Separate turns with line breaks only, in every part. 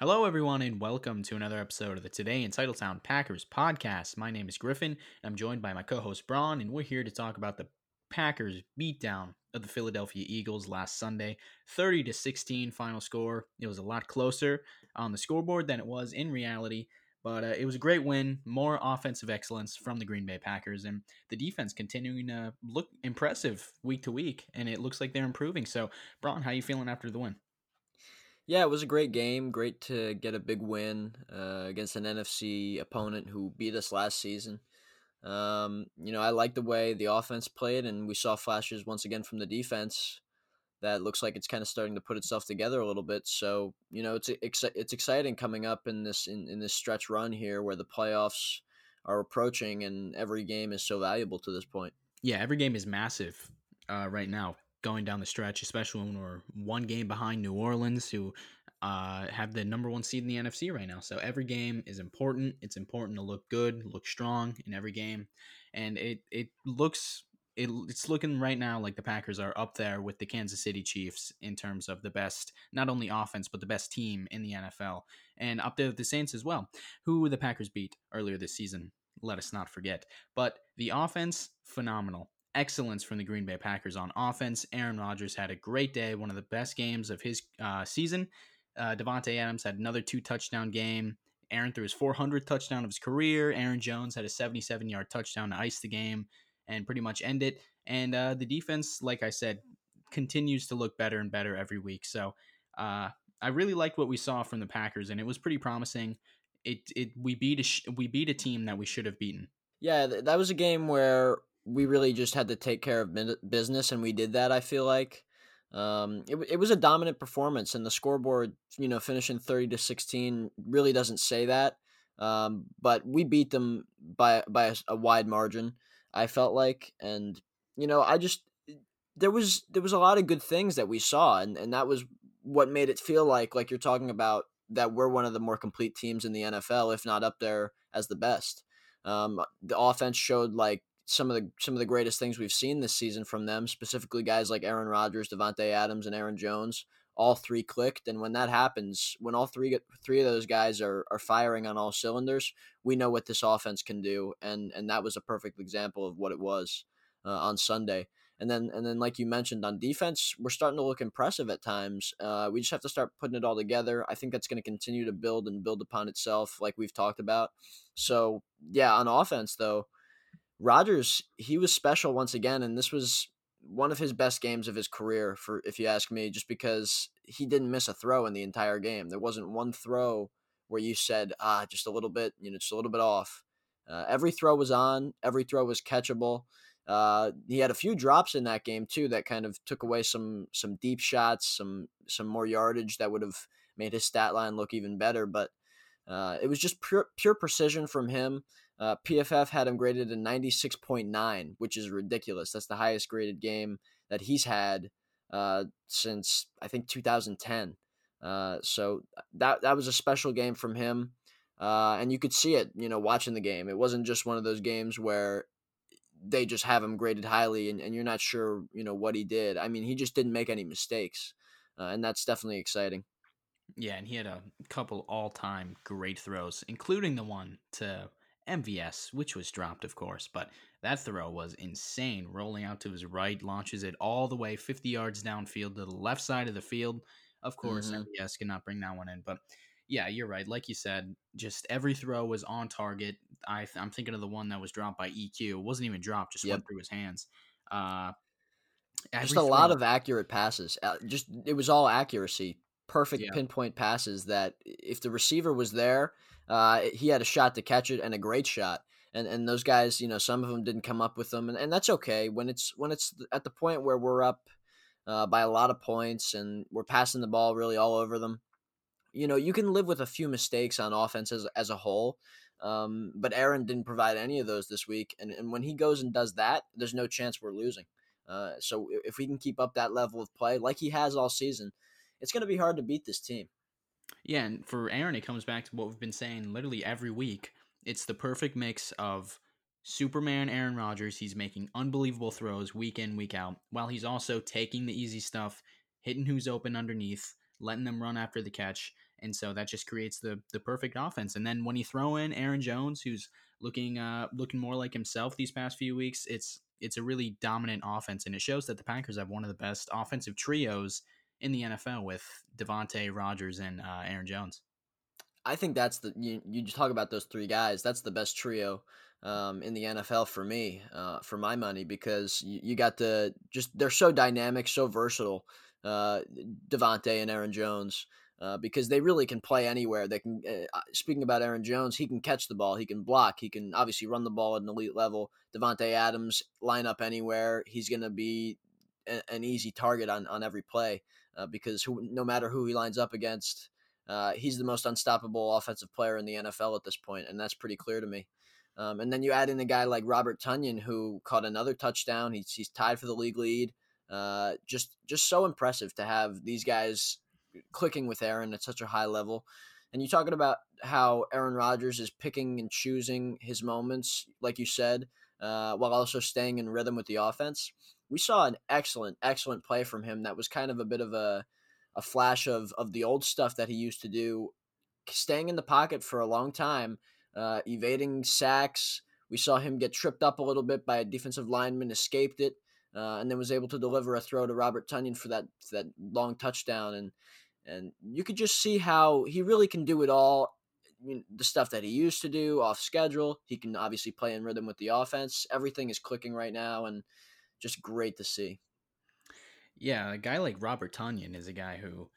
Hello, everyone, and welcome to another episode of the Today in Titletown Packers podcast. My name is Griffin, and I'm joined by my co host Braun, and we're here to talk about the Packers beatdown of the Philadelphia Eagles last Sunday 30 to 16 final score. It was a lot closer on the scoreboard than it was in reality, but uh, it was a great win, more offensive excellence from the Green Bay Packers, and the defense continuing to look impressive week to week, and it looks like they're improving. So, Braun, how are you feeling after the win?
Yeah, it was a great game. Great to get a big win uh, against an NFC opponent who beat us last season. Um, you know, I like the way the offense played, and we saw flashes once again from the defense that looks like it's kind of starting to put itself together a little bit. So, you know, it's it's exciting coming up in this in, in this stretch run here where the playoffs are approaching, and every game is so valuable to this point.
Yeah, every game is massive uh, right now going down the stretch, especially when we're one game behind New Orleans, who uh, have the number one seed in the NFC right now. So every game is important. It's important to look good, look strong in every game, and it it looks it, it's looking right now like the Packers are up there with the Kansas City Chiefs in terms of the best, not only offense but the best team in the NFL, and up there with the Saints as well, who the Packers beat earlier this season. Let us not forget. But the offense, phenomenal excellence from the Green Bay Packers on offense. Aaron Rodgers had a great day, one of the best games of his uh, season. Uh, Davante Adams had another two touchdown game. Aaron threw his 400th touchdown of his career. Aaron Jones had a 77 yard touchdown to ice the game and pretty much end it. And uh, the defense, like I said, continues to look better and better every week. So uh, I really liked what we saw from the Packers, and it was pretty promising. It it we beat a sh- we beat a team that we should have beaten.
Yeah, that was a game where we really just had to take care of business, and we did that. I feel like um, it it was a dominant performance, and the scoreboard, you know, finishing thirty to sixteen, really doesn't say that. Um, but we beat them by by a, a wide margin. I felt like, and you know, I just there was there was a lot of good things that we saw, and and that was what made it feel like like you're talking about that we're one of the more complete teams in the NFL, if not up there as the best. Um, the offense showed like some of the some of the greatest things we've seen this season from them, specifically guys like Aaron Rodgers, Davante Adams, and Aaron Jones. All three clicked, and when that happens, when all three three of those guys are are firing on all cylinders, we know what this offense can do, and and that was a perfect example of what it was uh, on Sunday. And then and then like you mentioned on defense, we're starting to look impressive at times. Uh, we just have to start putting it all together. I think that's going to continue to build and build upon itself, like we've talked about. So yeah, on offense though Rodgers, he was special once again, and this was one of his best games of his career, for if you ask me, just because he didn't miss a throw in the entire game. There wasn't one throw where you said, ah, just a little bit, you know, just a little bit off. Uh, every throw was on, every throw was catchable. Uh, he had a few drops in that game too that kind of took away some some deep shots, some some more yardage that would have made his stat line look even better. But uh, it was just pure pure precision from him. Uh, PFF had him graded a 96.9, which is ridiculous. That's the highest graded game that he's had uh, since I think 2010. Uh, so that that was a special game from him, uh, and you could see it, you know, watching the game. It wasn't just one of those games where they just have him graded highly, and, and you're not sure, you know, what he did. I mean, he just didn't make any mistakes, uh, and that's definitely exciting.
Yeah, and he had a couple all-time great throws, including the one to MVS, which was dropped, of course, but that throw was insane. Rolling out to his right, launches it all the way 50 yards downfield to the left side of the field. Of course, mm-hmm. MVS could not bring that one in, but yeah, you're right. Like you said, just every throw was on target. I am thinking of the one that was dropped by EQ. It wasn't even dropped; just yep. went through his hands. Uh,
just a throw, lot of accurate passes. Uh, just it was all accuracy, perfect yeah. pinpoint passes. That if the receiver was there, uh, he had a shot to catch it and a great shot. And and those guys, you know, some of them didn't come up with them, and, and that's okay when it's when it's at the point where we're up uh, by a lot of points and we're passing the ball really all over them. You know, you can live with a few mistakes on offense as, as a whole, um, but Aaron didn't provide any of those this week. And, and when he goes and does that, there's no chance we're losing. Uh, so if we can keep up that level of play like he has all season, it's going to be hard to beat this team.
Yeah, and for Aaron, it comes back to what we've been saying literally every week. It's the perfect mix of Superman Aaron Rodgers. He's making unbelievable throws week in, week out, while he's also taking the easy stuff, hitting who's open underneath, letting them run after the catch, and so that just creates the the perfect offense. And then when you throw in Aaron Jones, who's looking uh looking more like himself these past few weeks, it's it's a really dominant offense, and it shows that the Packers have one of the best offensive trios in the NFL with Davante, Rodgers and uh, Aaron Jones.
I think that's the you, you talk about those three guys. That's the best trio um, in the NFL for me, uh, for my money, because you, you, got the just they're so dynamic, so versatile. Uh, Davante and Aaron Jones. Uh, because they really can play anywhere. They can. Uh, speaking about Aaron Jones, he can catch the ball, he can block, he can obviously run the ball at an elite level. Davante Adams line up anywhere, he's going to be a, an easy target on on every play uh, because who, no matter who he lines up against, uh, he's the most unstoppable offensive player in the NFL at this point, and that's pretty clear to me. Um, and then you add in a guy like Robert Tonyan, who caught another touchdown. He's he's tied for the league lead. Uh, just just so impressive to have these guys clicking with Aaron at such a high level. And you're talking about how Aaron Rodgers is picking and choosing his moments, like you said, uh, while also staying in rhythm with the offense. We saw an excellent, excellent play from him. That was kind of a bit of a a flash of of the old stuff that he used to do, staying in the pocket for a long time, uh, evading sacks. We saw him get tripped up a little bit by a defensive lineman, escaped it, uh, and then was able to deliver a throw to Robert Tonyan for that for that long touchdown. And and you could just see how he really can do it all. The stuff that he used to do off schedule, he can obviously play in rhythm with the offense. Everything is clicking right now, and just great to see.
Yeah, a guy like Robert Tonyan is a guy who,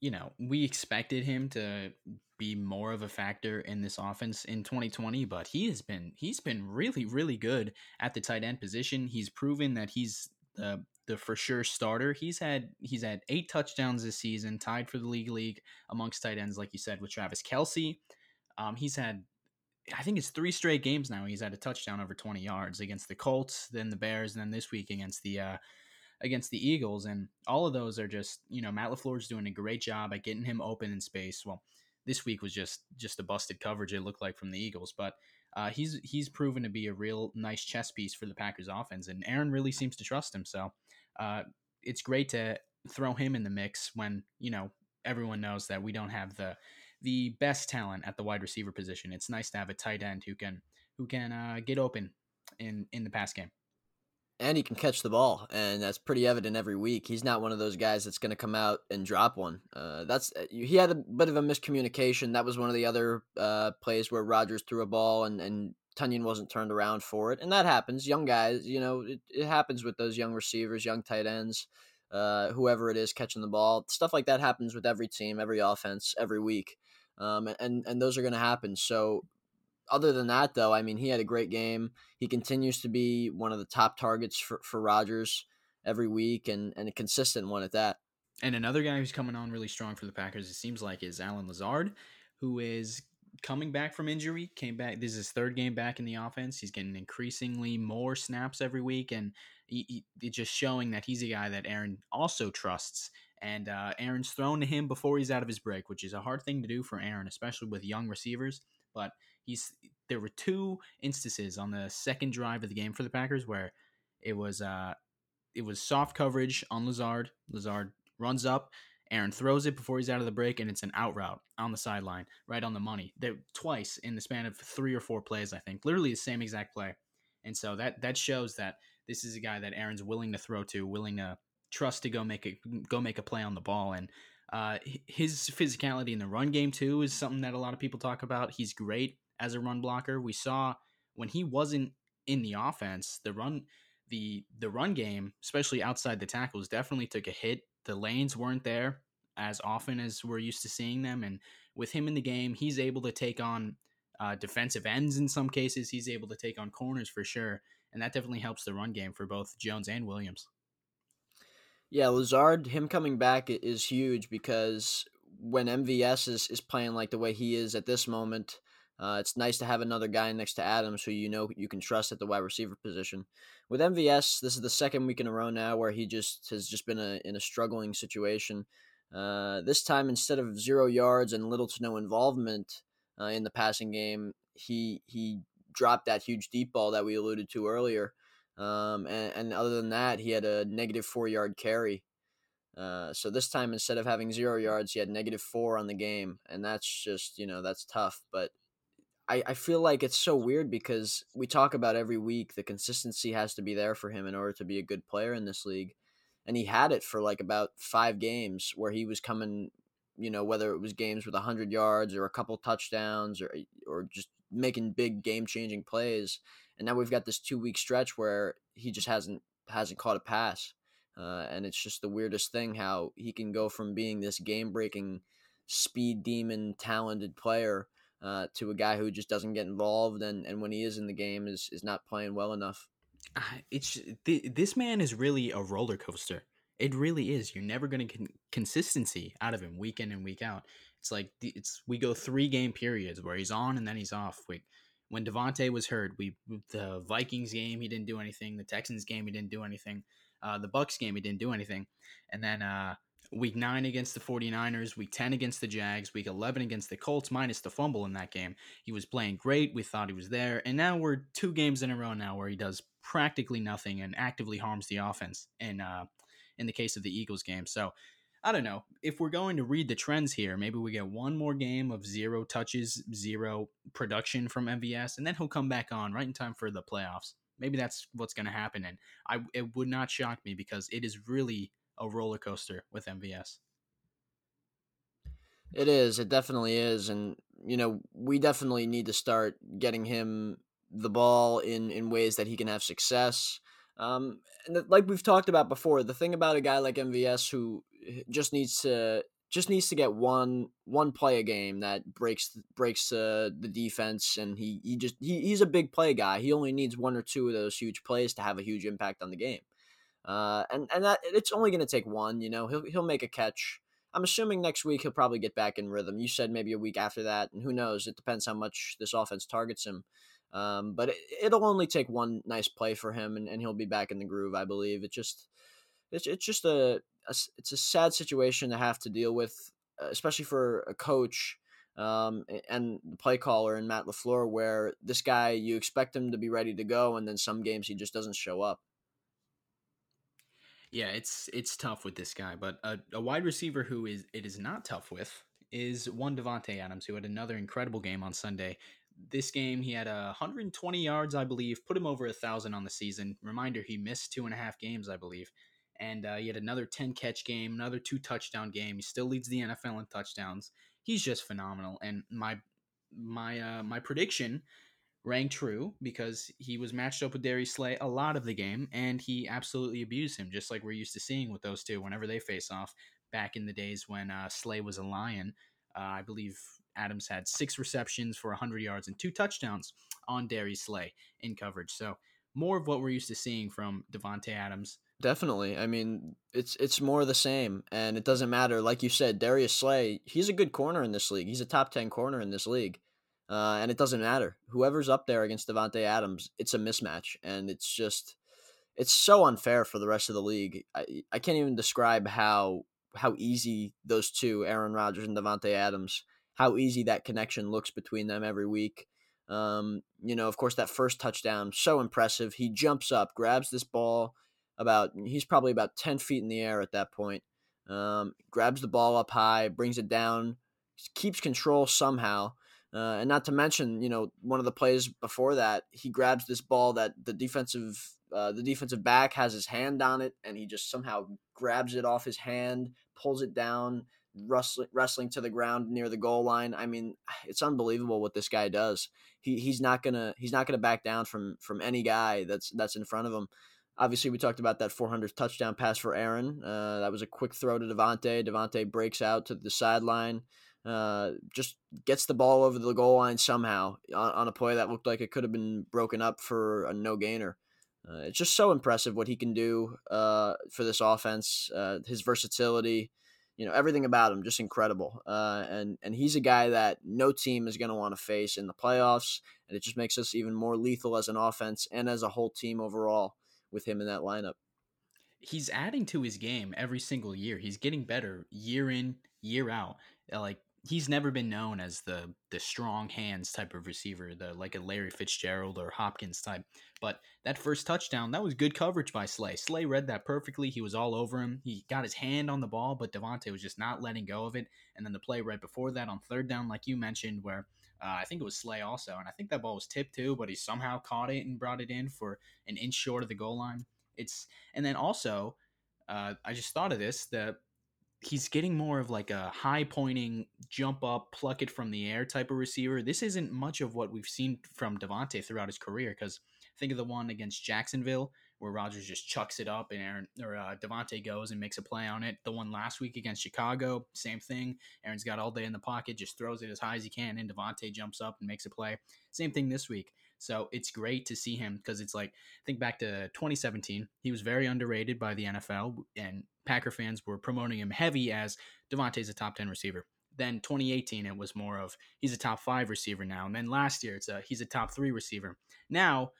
you know, we expected him to be more of a factor in this offense in 2020, but he has been he's been really really good at the tight end position. He's proven that he's the the for sure starter. He's had he's had eight touchdowns this season, tied for the league league amongst tight ends, like you said, with Travis Kelce. Um, he's had I think it's three straight games now. He's had a touchdown over 20 yards against the Colts, then the Bears, and then this week against the uh, against the Eagles. And all of those are just, you know, Matt LaFleur's doing a great job at getting him open in space. Well, this week was just just a busted coverage it looked like from the Eagles, but uh, he's he's proven to be a real nice chess piece for the Packers offense, and Aaron really seems to trust him. So uh, it's great to throw him in the mix when you know everyone knows that we don't have the the best talent at the wide receiver position. It's nice to have a tight end who can who can uh, get open in in the pass game
and he can catch the ball, and that's pretty evident every week. He's not one of those guys that's going to come out and drop one. Uh, that's uh, he had a bit of a miscommunication. That was one of the other uh, plays where Rodgers threw a ball and and Tonyan wasn't turned around for it, and that happens. Young guys, you know, it, it happens with those young receivers, young tight ends, uh, whoever it is catching the ball. Stuff like that happens with every team, every offense, every week, um, and and those are going to happen. So other than that, though, I mean, he had a great game. He continues to be one of the top targets for, for Rodgers every week and, and a consistent one at that.
And another guy who's coming on really strong for the Packers, it seems like, is Allen Lazard, who is coming back from injury. Came back. This is his third game back in the offense. He's getting increasingly more snaps every week, and he, he, just showing that he's a guy that Aaron also trusts. And uh, Aaron's thrown to him before he's out of his break, which is a hard thing to do for Aaron, especially with young receivers. But he's there were two instances on the second drive of the game for the Packers where it was uh it was soft coverage on Lazard. Lazard runs up, Aaron throws it before he's out of the break, and it's an out route on the sideline, right on the money. They twice in the span of three or four plays, I think, literally the same exact play. And so that that shows that this is a guy that Aaron's willing to throw to, willing to trust to go make a go make a play on the ball. And uh, his physicality in the run game too is something that a lot of people talk about. He's great as a run blocker. We saw when he wasn't in the offense, the run the the run game, especially outside the tackles, definitely took a hit. The lanes weren't there as often as we're used to seeing them, and with him in the game, he's able to take on uh, defensive ends in some cases. He's able to take on corners for sure, and that definitely helps the run game for both Jones and Williams.
Yeah, Lazard, him coming back is huge because when MVS is, is playing like the way he is at this moment, uh, it's nice to have another guy next to Adams who you know you can trust at the wide receiver position. With MVS, this is the second week in a row now where he just has just been a, in a struggling situation. Uh, this time, instead of zero yards and little to no involvement uh, in the passing game, he he dropped that huge deep ball that we alluded to earlier. Um, and, and, other than that, he had a negative four yard carry. Uh, so this time, instead of having zero yards, he had negative four on the game, and that's just you know that's tough. But I, I feel like it's so weird because we talk about every week the consistency has to be there for him in order to be a good player in this league, and he had it for like about five games where he was coming, you know, whether it was games with hundred yards or a couple touchdowns or or just making big game changing plays, and now we've got this two week stretch where he just hasn't hasn't caught a pass. Uh, and it's just the weirdest thing how he can go from being this game breaking, speed demon, talented player uh, to a guy who just doesn't get involved and, and when he is in the game is, is not playing well enough.
Uh, it's th- this man is really a roller coaster. It really is. You're never going to get consistency out of him week in and week out. It's like it's we go three game periods where he's on and then he's off. We, when Davante was hurt, we the Vikings game he didn't do anything. The Texans game he didn't do anything. Uh, the Bucs game, he didn't do anything. And then uh, week nine against the 49ers, week 10 against the Jags, week 11 against the Colts, minus the fumble in that game. He was playing great. We thought he was there. And now we're two games in a row now where he does practically nothing and actively harms the offense in, uh, in the case of the Eagles game. So I don't know. If we're going to read the trends here, maybe we get one more game of zero touches, zero production from MVS, and then he'll come back on right in time for the playoffs. Maybe that's what's going to happen, and I it would not shock me because it is really a roller coaster with MVS.
It is. It definitely is, and you know we definitely need to start getting him the ball in in ways that he can have success. Um, and like we've talked about before, the thing about a guy like MVS who just needs to just needs to get one one play a game that breaks breaks uh, the defense, and he he just he, he's a big play guy. He only needs one or two of those huge plays to have a huge impact on the game. Uh, and and that it's only going to take one. You know, he'll he'll make a catch. I'm assuming next week he'll probably get back in rhythm. You said maybe a week after that, and who knows? It depends how much this offense targets him. Um, but it, will only take one nice play for him, and, and he'll be back in the groove. I believe. It just it's it's just a, a it's a sad situation to have to deal with, uh, especially for a coach um, and the play caller and Matt LaFleur, where this guy you expect him to be ready to go, and then some games he just doesn't show up.
Yeah, it's it's tough with this guy, but a, a wide receiver who is it is not tough with is one Davante Adams, who had another incredible game on Sunday. This game, he had uh, 120 yards, I believe, put him over a thousand on the season. Reminder, he missed two and a half games, I believe and uh, he had another 10 catch game, another two touchdown game. He still leads the NFL in touchdowns. He's just phenomenal. And my my uh, my prediction rang true because he was matched up with Darius Slay a lot of the game, and he absolutely abused him, just like we're used to seeing with those two whenever they face off. Back in the days when uh, Slay was a Lion, uh, I believe Adams had six receptions for 100 yards and two touchdowns on Darius Slay in coverage. So more of what we're used to seeing from Davante Adams
Definitely. I mean, it's it's more the same, and it doesn't matter. Like you said, Darius Slay, he's a good corner in this league. He's a top ten corner in this league, uh, and it doesn't matter. Whoever's up there against Davante Adams, it's a mismatch, and it's just it's so unfair for the rest of the league. I I can't even describe how how easy those two, Aaron Rodgers and Davante Adams, how easy that connection looks between them every week. Um, you know, of course, that first touchdown, so impressive. He jumps up, grabs this ball about he's probably about 10 feet in the air at that point. Um, grabs the ball up high, brings it down, keeps control somehow. Uh, and not to mention, you know, one of the plays before that, he grabs this ball that the defensive uh, the defensive back has his hand on it, and he just somehow grabs it off his hand, pulls it down, wrestling, wrestling to the ground near the goal line. I mean, it's unbelievable what this guy does. He he's not gonna he's not gonna back down from from any guy that's that's in front of him. Obviously, we talked about that 400 touchdown pass for Aaron. Uh, that was a quick throw to Davante. Davante breaks out to the sideline, uh, just gets the ball over the goal line somehow on, on, a play that looked like it could have been broken up for a no gainer. Uh, it's just so impressive what he can do uh, for this offense. Uh, his versatility, you know, everything about him, just incredible. Uh, and and he's a guy that no team is going to want to face in the playoffs, and it just makes us even more lethal as an offense and as a whole team overall with him in that lineup.
He's adding to his game every single year. He's getting better year in, year out. Uh, like he's never been known as the the strong hands type of receiver, the like a Larry Fitzgerald or Hopkins type. But that first touchdown, that was good coverage by Slay. Slay read that perfectly. He was all over him. He got his hand on the ball, but Davante was just not letting go of it. And then the play right before that on third down, like you mentioned, where uh, I think it was Slay also, and I think that ball was tipped too, but he somehow caught it and brought it in for an inch short of the goal line. It's and then also, uh, I just thought of this that he's getting more of like a high pointing, jump up, pluck it from the air type of receiver. This isn't much of what we've seen from Davante throughout his career. Because think of the one against Jacksonville where Rodgers just chucks it up and Aaron or uh, Davante goes and makes a play on it. The one last week against Chicago, same thing. Aaron's got all day in the pocket, just throws it as high as he can, and Davante jumps up and makes a play. Same thing this week. So it's great to see him because it's like think back to 2017. He was very underrated by the NFL, and Packer fans were promoting him heavy as Davante's a top 10 receiver. Then 2018, it was more of he's a top five receiver now. And then last year, it's a he's a top three receiver. Now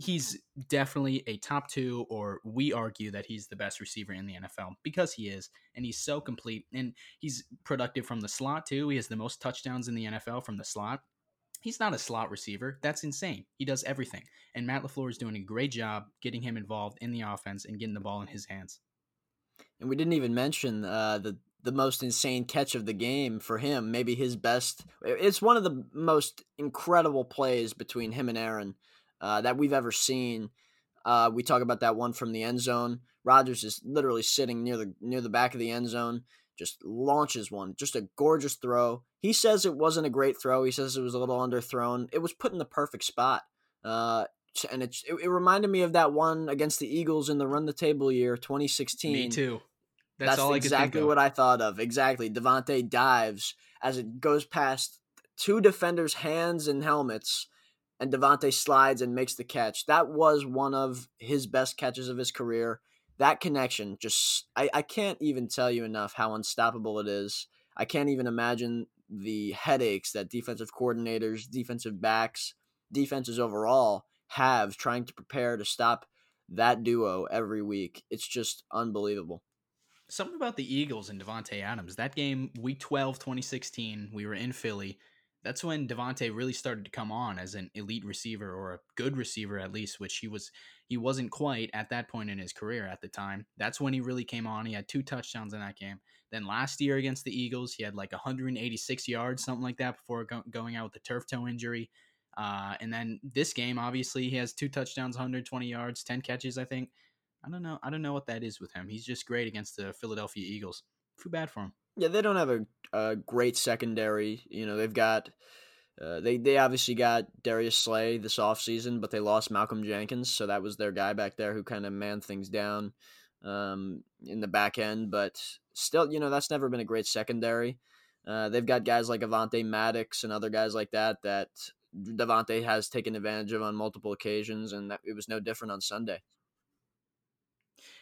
he's definitely a top two, or we argue that he's the best receiver in the NFL because he is, and he's so complete and he's productive from the slot too. He has the most touchdowns in the NFL from the slot. He's not a slot receiver. That's insane. He does everything. And Matt LaFleur is doing a great job getting him involved in the offense and getting the ball in his hands.
And we didn't even mention uh, the the most insane catch of the game for him. Maybe his best. It's one of the most incredible plays between him and Aaron uh, that we've ever seen. Uh, we talk about that one from the end zone. Rodgers is literally sitting near the near the back of the end zone just launches one. Just a gorgeous throw. He says it wasn't a great throw. He says it was a little underthrown. It was put in the perfect spot. Uh, and it, it, it reminded me of that one against the Eagles in the run the table year 2016.
Me too.
That's, That's exactly what I thought of. Exactly. Davante dives as it goes past two defenders' hands and helmets, and Davante slides and makes the catch. That was one of his best catches of his career that connection just I, I can't even tell you enough how unstoppable it is. I can't even imagine the headaches that defensive coordinators, defensive backs, defenses overall have trying to prepare to stop that duo every week. It's just unbelievable.
Something about the Eagles and Davante Adams. That game, week 12, 2016, we were in Philly that's when Davante really started to come on as an elite receiver or a good receiver at least, which he was he wasn't quite at that point in his career at the time. That's when he really came on. He had two touchdowns in that game. Then last year against the Eagles, he had like 186 yards, something like that, before go- going out with the turf toe injury. Uh, and then this game, obviously, he has two touchdowns, 120 yards, 10 catches, I think. I don't know. I don't know what that is with him. He's just great against the Philadelphia Eagles. Too bad for him.
Yeah, they don't have a, a great secondary. You know, they've got uh, they they obviously got Darius Slay this offseason, but they lost Malcolm Jenkins, so that was their guy back there who kind of manned things down um, in the back end. But still, you know, that's never been a great secondary. Uh, they've got guys like Avonte Maddox and other guys like that that Davante has taken advantage of on multiple occasions, and that it was no different on Sunday.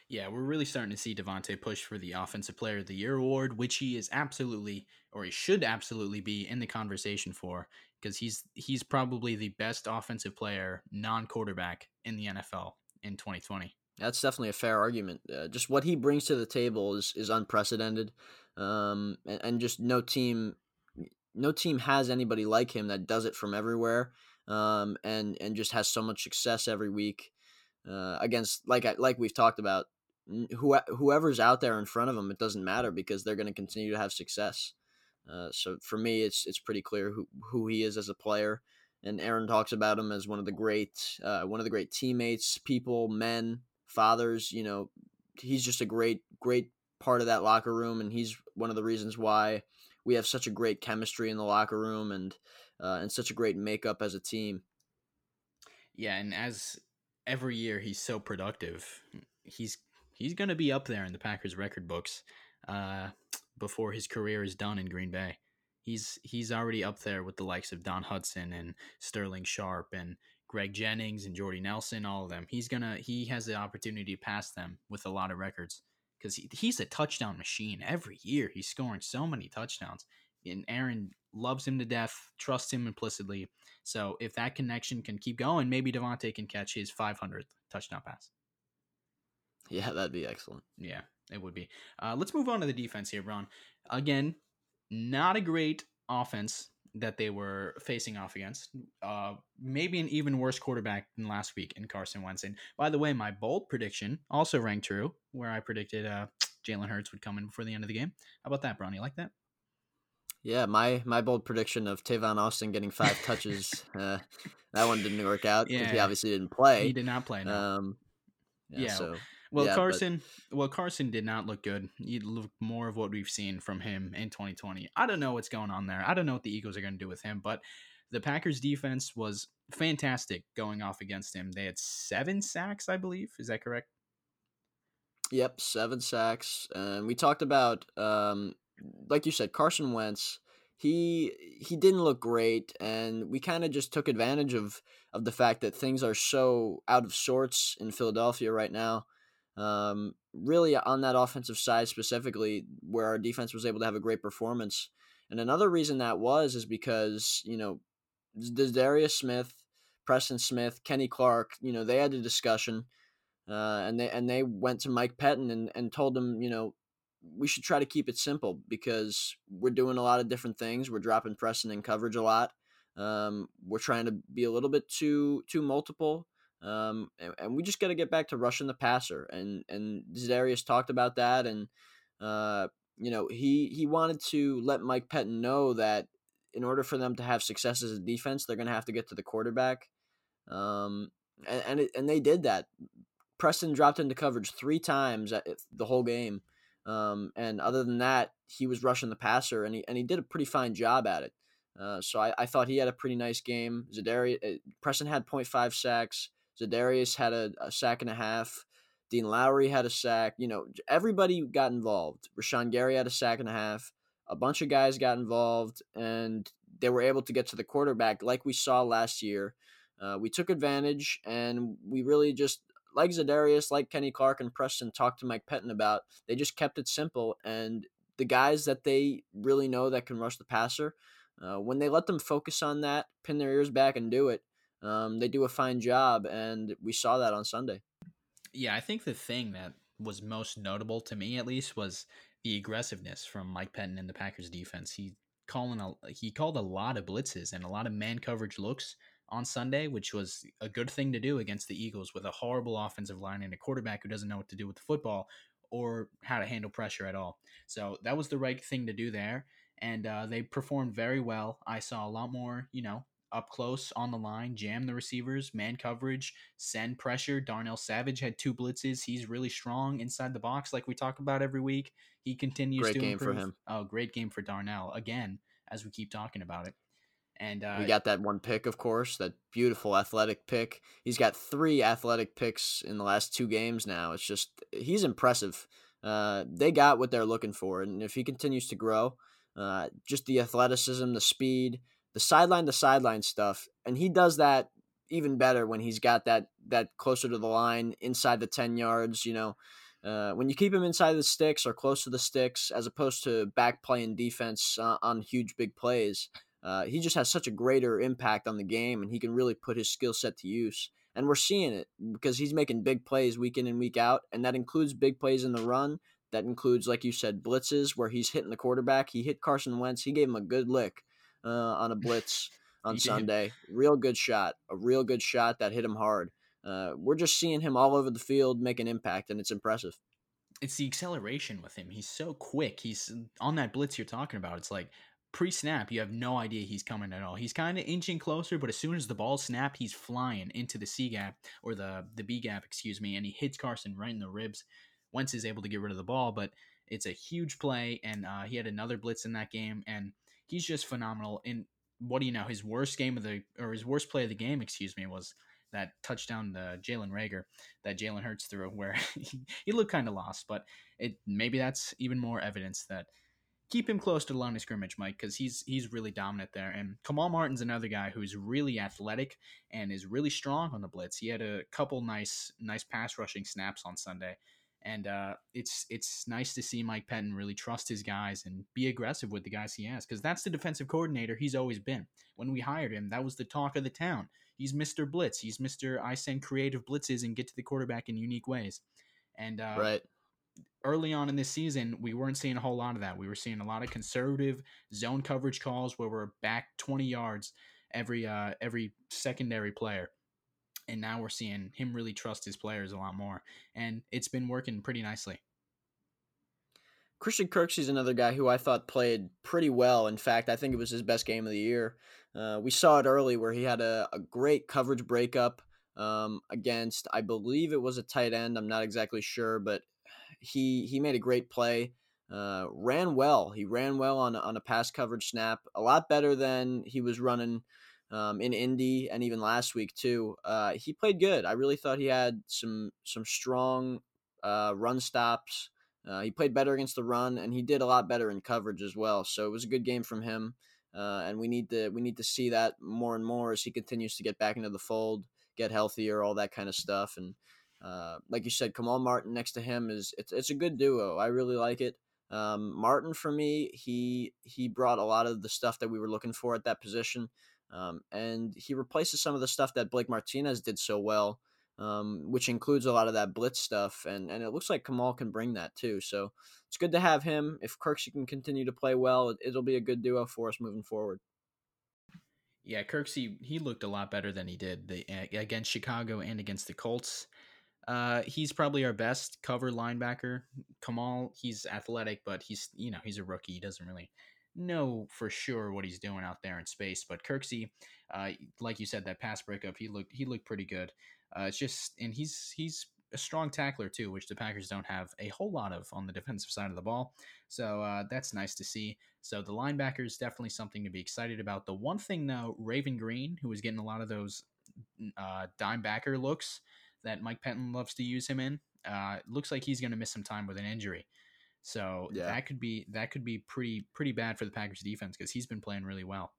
Yeah, we're really starting to see Davante push for the Offensive Player of the Year award, which he is absolutely, or he should absolutely be in the conversation for, because he's he's probably the best offensive player, non-quarterback in the NFL in 2020.
That's definitely a fair argument. Uh, just what he brings to the table is is unprecedented, um, and, and just no team, no team has anybody like him that does it from everywhere, um, and and just has so much success every week. Uh, against like like we've talked about who, whoever's out there in front of them, it doesn't matter because they're going to continue to have success. Uh, so for me, it's it's pretty clear who, who he is as a player. And Aaron talks about him as one of the great uh, one of the great teammates, people, men, fathers. You know, he's just a great great part of that locker room, and he's one of the reasons why we have such a great chemistry in the locker room and uh, and such a great makeup as a team.
Yeah, and as every year he's so productive. He's he's going to be up there in the Packers record books uh, before his career is done in Green Bay. He's he's already up there with the likes of Don Hutson and Sterling Sharpe and Greg Jennings and Jordy Nelson, all of them. He's gonna he has the opportunity to pass them with a lot of records because he, he's a touchdown machine every year. He's scoring so many touchdowns, and Aaron loves him to death, trusts him implicitly. So if that connection can keep going, maybe Davante can catch his 500th touchdown pass.
Yeah, that'd be excellent.
Yeah, it would be. Uh, let's move on to the defense here, Braun. Again, not a great offense that they were facing off against. Uh, maybe an even worse quarterback than last week in Carson Wentz. And by the way, my bold prediction also rang true, where I predicted uh, Jalen Hurts would come in before the end of the game. How about that, Braun? You like that?
Yeah, my my bold prediction of Tavon Austin getting five touches, uh, that one didn't work out. Yeah. He obviously didn't play.
He did not play. No. Um,
yeah, yeah. So
well,
yeah,
Carson. But... Well, Carson did not look good. He looked more of what we've seen from him in 2020. I don't know what's going on there. I don't know what the Eagles are going to do with him. But the Packers' defense was fantastic going off against him. They had seven sacks, I believe. Is that correct?
Yep, seven sacks. And we talked about, um, like you said, Carson Wentz. He he didn't look great, and we kind of just took advantage of of the fact that things are so out of sorts in Philadelphia right now. Um, really, on that offensive side specifically, where our defense was able to have a great performance. And another reason that was is because you know, Darius Smith, Preston Smith, Kenny Clark, you know, they had a discussion, uh, and they and they went to Mike Pettine and and told him, you know, we should try to keep it simple because we're doing a lot of different things. We're dropping Preston in coverage a lot. Um, we're trying to be a little bit too too multiple. Um, and, and we just got to get back to rushing the passer. And and Za'Darius talked about that, and uh, you know he he wanted to let Mike Pettine know that in order for them to have success as a defense, they're going to have to get to the quarterback. Um, and and, it, and they did that. Preston dropped into coverage three times the whole game. Um, and other than that, he was rushing the passer, and he and he did a pretty fine job at it. Uh, so I, I thought he had a pretty nice game. Za'Darius uh, Preston had 0.5 sacks. Za'Darius had a, a, sack and a half. Dean Lowry had a sack. You know, everybody got involved. Rashan Gary had a sack and a half. A bunch of guys got involved, and they were able to get to the quarterback like we saw last year. Uh, we took advantage, and we really just, like Za'Darius, like Kenny Clark and Preston talked to Mike Pettine about, they just kept it simple. And the guys that they really know that can rush the passer, uh, when they let them focus on that, pin their ears back and do it, um, they do a fine job, and we saw that on Sunday.
Yeah, I think the thing that was most notable to me, at least, was the aggressiveness from Mike Pettine and the Packers defense. He calling a he called a lot of blitzes and a lot of man coverage looks on Sunday, which was a good thing to do against the Eagles with a horrible offensive line and a quarterback who doesn't know what to do with the football or how to handle pressure at all. So that was the right thing to do there. And uh, they performed very well. I saw a lot more, you know, up close on the line, jam the receivers, man coverage, send pressure. Darnell Savage had two blitzes. He's really strong inside the box, like we talk about every week. He continues
great
to
game
improve.
for him.
Oh, great game for Darnell again, as we keep talking about it. And uh,
we got that one pick, of course, that beautiful athletic pick. He's got three athletic picks in the last two games now. It's just he's impressive. Uh, they got what they're looking for, and if he continues to grow, uh, just the athleticism, the speed, the sideline to sideline stuff, and he does that even better when he's got that that closer to the line, inside the ten yards. You know, uh, when you keep him inside the sticks or close to the sticks, as opposed to back playing defense uh, on huge big plays, uh, he just has such a greater impact on the game, and he can really put his skill set to use. And we're seeing it because he's making big plays week in and week out, and that includes big plays in the run. That includes, like you said, blitzes where he's hitting the quarterback. He hit Carson Wentz. He gave him a good lick uh, on a blitz on Sunday. Real good shot, a real good shot that hit him hard. Uh, we're just seeing him all over the field make an impact, and it's impressive.
It's the acceleration with him. He's so quick. He's on that blitz you're talking about. It's like pre snap, you have no idea he's coming at all. He's kind of inching closer, but as soon as the ball snapped, he's flying into the C gap or the the B gap, excuse me, and he hits Carson right in the ribs. Wentz is able to get rid of the ball, but it's a huge play, and uh, he had another blitz in that game, and he's just phenomenal. In what do you know? His worst game of the or his worst play of the game, excuse me, was that touchdown to Jalen Reagor that Jalen Hurts threw, where he, he looked kind of lost. But it maybe that's even more evidence that keep him close to the line of scrimmage, Mike, because he's he's really dominant there. And Kamal Martin's another guy who's really athletic and is really strong on the blitz. He had a couple nice nice pass rushing snaps on Sunday, and uh, it's it's nice to see Mike Pettine really trust his guys and be aggressive with the guys he has because that's the defensive coordinator he's always been. When we hired him, that was the talk of the town. He's Mr. Blitz. He's Mr. I send creative blitzes and get to the quarterback in unique ways. And uh,
right.
early on in this season, we weren't seeing a whole lot of that. We were seeing a lot of conservative zone coverage calls where we're back 20 yards every uh, every secondary player. And now we're seeing him really trust his players a lot more. And it's been working pretty nicely.
Christian Kirksey's another guy who I thought played pretty well. In fact, I think it was his best game of the year. Uh, we saw it early where he had a, a great coverage breakup um, against, I believe it was a tight end. I'm not exactly sure, but he he made a great play. Uh, ran well. He ran well on on a pass coverage snap. A lot better than he was running um, in Indy and even last week too. Uh, he played good. I really thought he had some some strong uh, run stops. Uh, he played better against the run, and he did a lot better in coverage as well. So it was a good game from him, uh, and we need to we need to see that more and more as he continues to get back into the fold, get healthier, all that kind of stuff. And uh, like you said, Kamal Martin next to him is it's it's a good duo. I really like it. Um, Martin for me, he he brought a lot of the stuff that we were looking for at that position, um, and he replaces some of the stuff that Blake Martinez did so well um, which includes a lot of that blitz stuff. And, and it looks like Kamal can bring that too. So it's good to have him. If Kirksey can continue to play well, it, will be a good duo for us moving forward.
Yeah, Kirksey, he looked a lot better than he did the, against Chicago and against the Colts. Uh, he's probably our best cover linebacker. Kamal, he's athletic, but he's you know he's a rookie. He doesn't really know for sure what he's doing out there in space. But Kirksey, uh, like you said, that pass breakup, he looked he looked pretty good. Uh, it's just, and he's he's a strong tackler too, which the Packers don't have a whole lot of on the defensive side of the ball. So uh, that's nice to see. So the linebacker is definitely something to be excited about. The one thing though, Raven Greene, who was getting a lot of those uh, dime backer looks that Mike Pettine loves to use him in, uh, looks like he's going to miss some time with an injury. So yeah. that could be that could be pretty pretty bad for the Packers defense because he's been playing really well.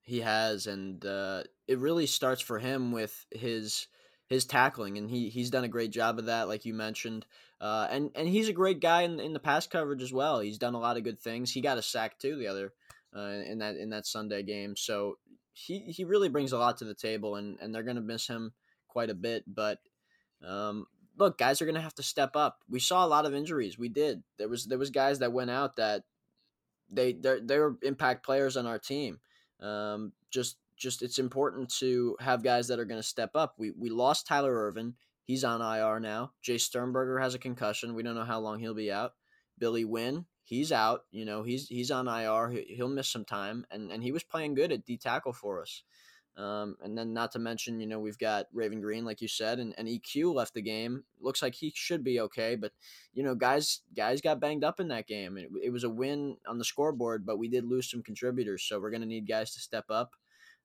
He has, and uh, it really starts for him with his his tackling, and he he's done a great job of that, like you mentioned. Uh, and and he's a great guy in, in the pass coverage as well. He's done a lot of good things. He got a sack too the other uh, in that in that Sunday game. So he he really brings a lot to the table, and and they're gonna miss him quite a bit. But um, look, guys are gonna have to step up. We saw a lot of injuries. We did. There was there was guys that went out that they they were impact players on our team. Um, just just it's important to have guys that are going to step up. We we lost Tyler Ervin. He's on IR now. Jace Sternberger has a concussion. We don't know how long he'll be out. Billy Winn, he's out. You know, he's he's on IR. He'll miss some time, and and he was playing good at D tackle for us. Um, and then not to mention, you know, we've got Raven Greene, like you said, and, and EQ left the game. Looks like he should be okay, but you know, guys guys got banged up in that game. It, it was a win on the scoreboard, but we did lose some contributors, so we're gonna need guys to step up.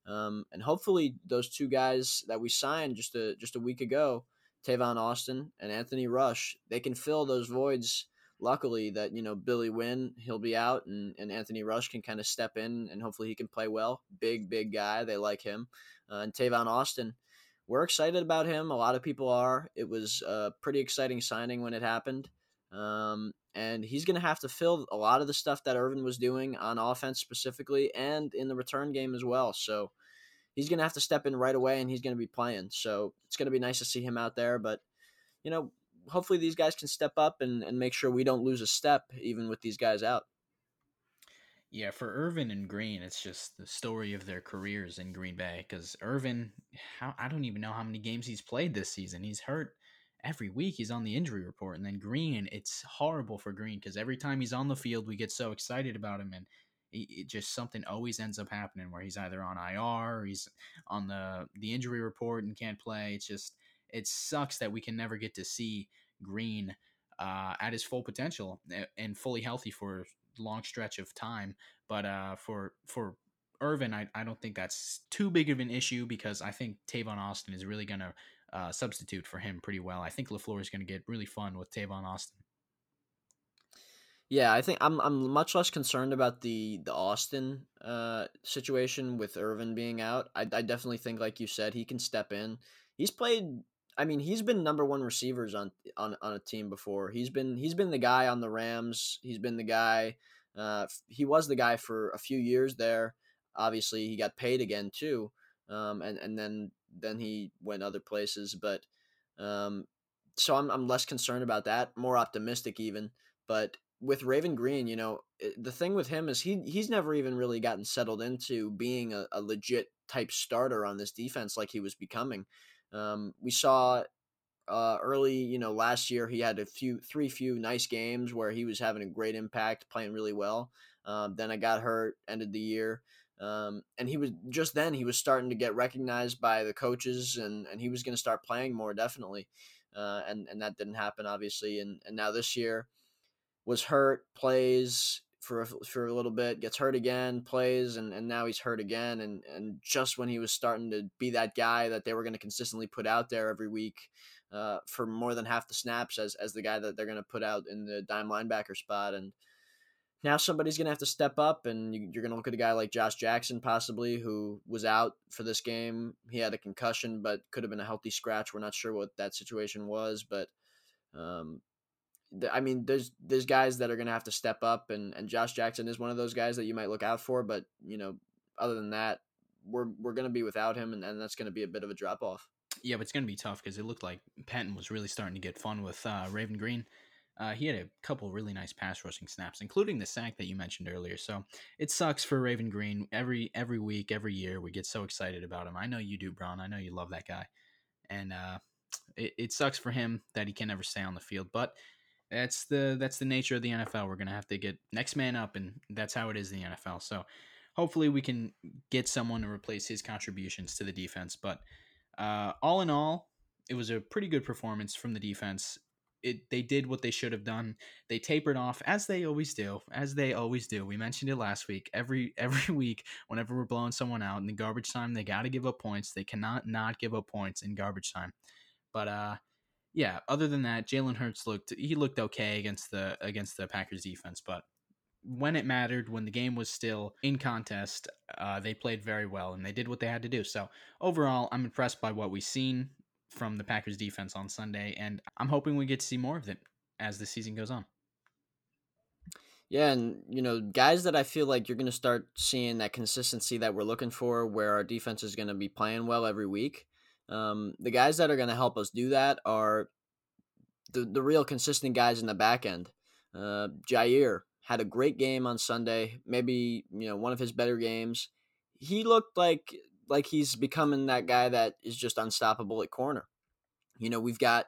Um, and hopefully, those two guys that we signed just a just a week ago, Tavon Austin and Anthony Rush, they can fill those voids luckily that you know Billy Winn he'll be out and, and Anthony Rush can kind of step in and hopefully he can play well. Big big guy, they like him. Uh, and Tavon Austin, we're excited about him. A lot of people are. It was a pretty exciting signing when it happened. Um, and he's going to have to fill a lot of the stuff that Ervin was doing on offense specifically and in the return game as well. So he's going to have to step in right away and he's going to be playing. So it's going to be nice to see him out there. But, you know, hopefully these guys can step up and, and make sure we don't lose a step even with these guys out.
Yeah, for Ervin and Greene, it's just the story of their careers in Green Bay. Because Ervin, how I don't even know how many games he's played this season. He's hurt every week. He's on the injury report, and then Greene, it's horrible for Greene because every time he's on the field, we get so excited about him, and it, it just something always ends up happening where he's either on IR or he's on the the injury report and can't play. It's just it sucks that we can never get to see Greene uh, at his full potential and fully healthy for a long stretch of time. But uh, for for Ervin, I, I don't think that's too big of an issue because I think Tavon Austin is really going to uh, substitute for him pretty well. I think LaFleur is going to get really fun with Tavon Austin.
Yeah, I think I'm I'm much less concerned about the the Austin uh, situation with Ervin being out. I, I definitely think, like you said, he can step in. He's played I mean, he's been number one receivers on on on a team before. He's been he's been the guy on the Rams. He's been the guy. Uh, he was the guy for a few years there. Obviously, he got paid again too, um, and and then then he went other places. But um, so I'm I'm less concerned about that, more optimistic even. But with Raven Greene, you know, the thing with him is he he's never even really gotten settled into being a, a legit type starter on this defense like he was becoming. Um, we saw uh, early, you know, last year he had a few, three few nice games where he was having a great impact, playing really well. Um, then I got hurt, ended the year, um, and he was just then he was starting to get recognized by the coaches, and and he was going to start playing more definitely, uh, and and that didn't happen obviously, and and now this year was hurt, plays for a, for a little bit, gets hurt again, plays, and, and now he's hurt again. And, and just when he was starting to be that guy that they were going to consistently put out there every week uh, for more than half the snaps as, as the guy that they're going to put out in the dime linebacker spot. And now somebody's going to have to step up, and you, you're going to look at a guy like Josh Jackson, possibly, who was out for this game. He had a concussion, but could have been a healthy scratch. We're not sure what that situation was, but um, I mean, there's there's guys that are going to have to step up, and and Josh Jackson is one of those guys that you might look out for. But you know, other than that, we're we're going to be without him, and, and that's going to be a bit of a drop off.
Yeah, but it's going to be tough because it looked like Penton was really starting to get fun with uh, Raven Greene. Uh, he had a couple really nice pass rushing snaps, including the sack that you mentioned earlier. So it sucks for Raven Greene. Every every week, every year, we get so excited about him. I know you do, Braun. I know you love that guy, and uh, it, it sucks for him that he can never stay on the field. But that's the that's the nature of the NFL. We're gonna have to get next man up, and that's how it is in the NFL. So hopefully we can get someone to replace his contributions to the defense. But uh, all in all, it was a pretty good performance from the defense. It, they did what they should have done. They tapered off as they always do, as they always do. We mentioned it last week. Every every week, whenever we're blowing someone out in the garbage time, they got to give up points. They cannot not give up points in garbage time. But uh, yeah, other than that, Jalen Hurts looked he looked okay against the against the Packers defense, but when it mattered, when the game was still in contest, uh, they played very well and they did what they had to do. So overall, I'm impressed by what we've seen from the Packers defense on Sunday, and I'm hoping we get to see more of it as the season goes on.
Yeah, and you know, guys that I feel like you're going to start seeing that consistency that we're looking for, where our defense is going to be playing well every week. Um, the guys that are going to help us do that are the the real consistent guys in the back end. Uh, Jaire had a great game on Sunday, maybe you know one of his better games. He looked like like he's becoming that guy that is just unstoppable at corner. You know, we've got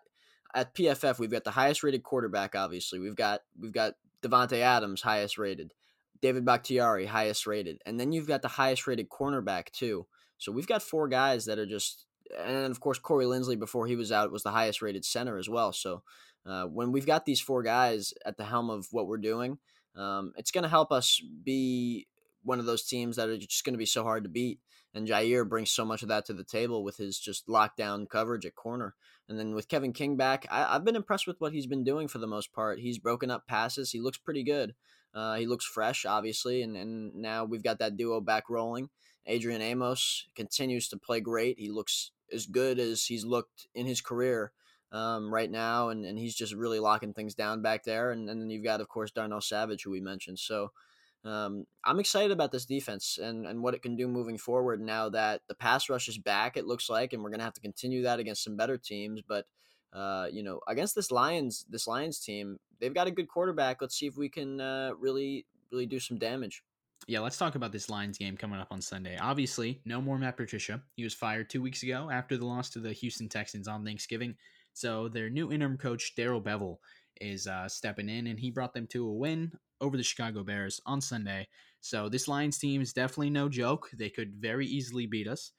at PFF we've got the highest rated quarterback. Obviously, we've got we've got Davante Adams highest rated, David Bakhtiari highest rated, and then you've got the highest rated cornerback too. So we've got four guys that are just and of course Corey Linsley before he was out was the highest rated center as well. So uh, when we've got these four guys at the helm of what we're doing, um, it's going to help us be one of those teams that are just going to be so hard to beat. And Jaire brings so much of that to the table with his just lockdown coverage at corner. And then with Kevin King back, I, have been impressed with what he's been doing for the most part. He's broken up passes. He looks pretty good. Uh, he looks fresh, obviously, and, and now we've got that duo back rolling. Adrian Amos continues to play great. He looks as good as he's looked in his career um, right now, and, and he's just really locking things down back there. And, and then you've got, of course, Darnell Savage, who we mentioned. So um, I'm excited about this defense and, and what it can do moving forward now that the pass rush is back, it looks like, and we're going to have to continue that against some better teams. But, uh, you know, against this Lions, this Lions team, they've got a good quarterback. Let's see if we can uh, really, really do some damage
yeah, let's talk about this Lions game coming up on Sunday. Obviously, no more Matt Patricia. He was fired two weeks ago after the loss to the Houston Texans on Thanksgiving. So their new interim coach, Darrell Bevell, is uh, stepping in, and he brought them to a win over the Chicago Bears on Sunday. So this Lions team is definitely no joke. They could very easily beat us,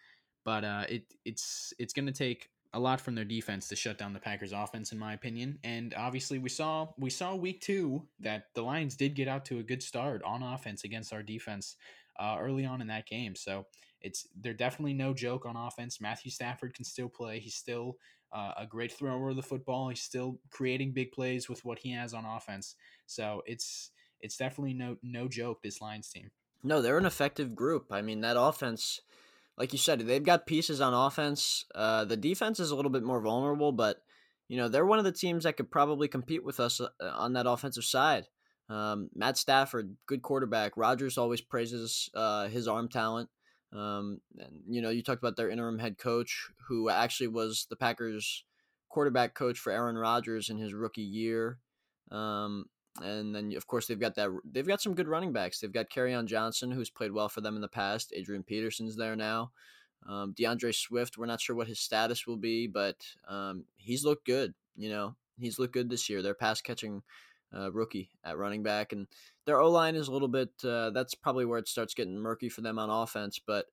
but uh, it it's it's going to take a lot from their defense to shut down the Packers offense in my opinion. And obviously we saw we saw week 2 that the Lions did get out to a good start on offense against our defense uh, early on in that game. So it's they're definitely no joke on offense. Matthew Stafford can still play. He's still uh, a great thrower of the football. He's still creating big plays with what he has on offense. So it's it's definitely no no joke this Lions team.
No, they're an effective group. I mean, that offense like you said, they've got pieces on offense. Uh, the defense is a little bit more vulnerable, but you know they're one of the teams that could probably compete with us uh, on that offensive side. Um, Matt Stafford, good quarterback. Rodgers always praises uh, his arm talent. Um, and you know, you talked about their interim head coach, who actually was the Packers' quarterback coach for Aaron Rodgers in his rookie year. Um, and then of course they've got that they've got some good running backs. They've got Kerryon Johnson, who's played well for them in the past. Adrian Peterson's there now. Um, D'Andre Swift, we're not sure what his status will be, but um, he's looked good. You know, he's looked good this year. Their pass catching uh, rookie at running back, and their O line is a little bit. Uh, that's probably where it starts getting murky for them on offense. But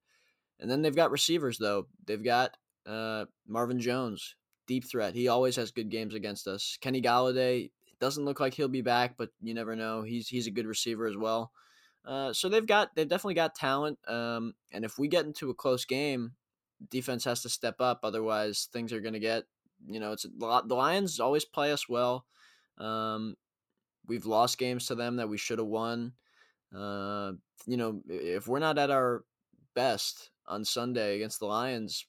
and then they've got receivers though. They've got uh, Marvin Jones, deep threat. He always has good games against us. Kenny Golladay doesn't look like he'll be back, but you never know. He's he's a good receiver as well. Uh, so they've got they've definitely got talent. Um, and if we get into a close game, defense has to step up. Otherwise, things are going to get you know it's the Lions always play us well. Um, we've lost games to them that we should have won. Uh, you know, if we're not at our best on Sunday against the Lions,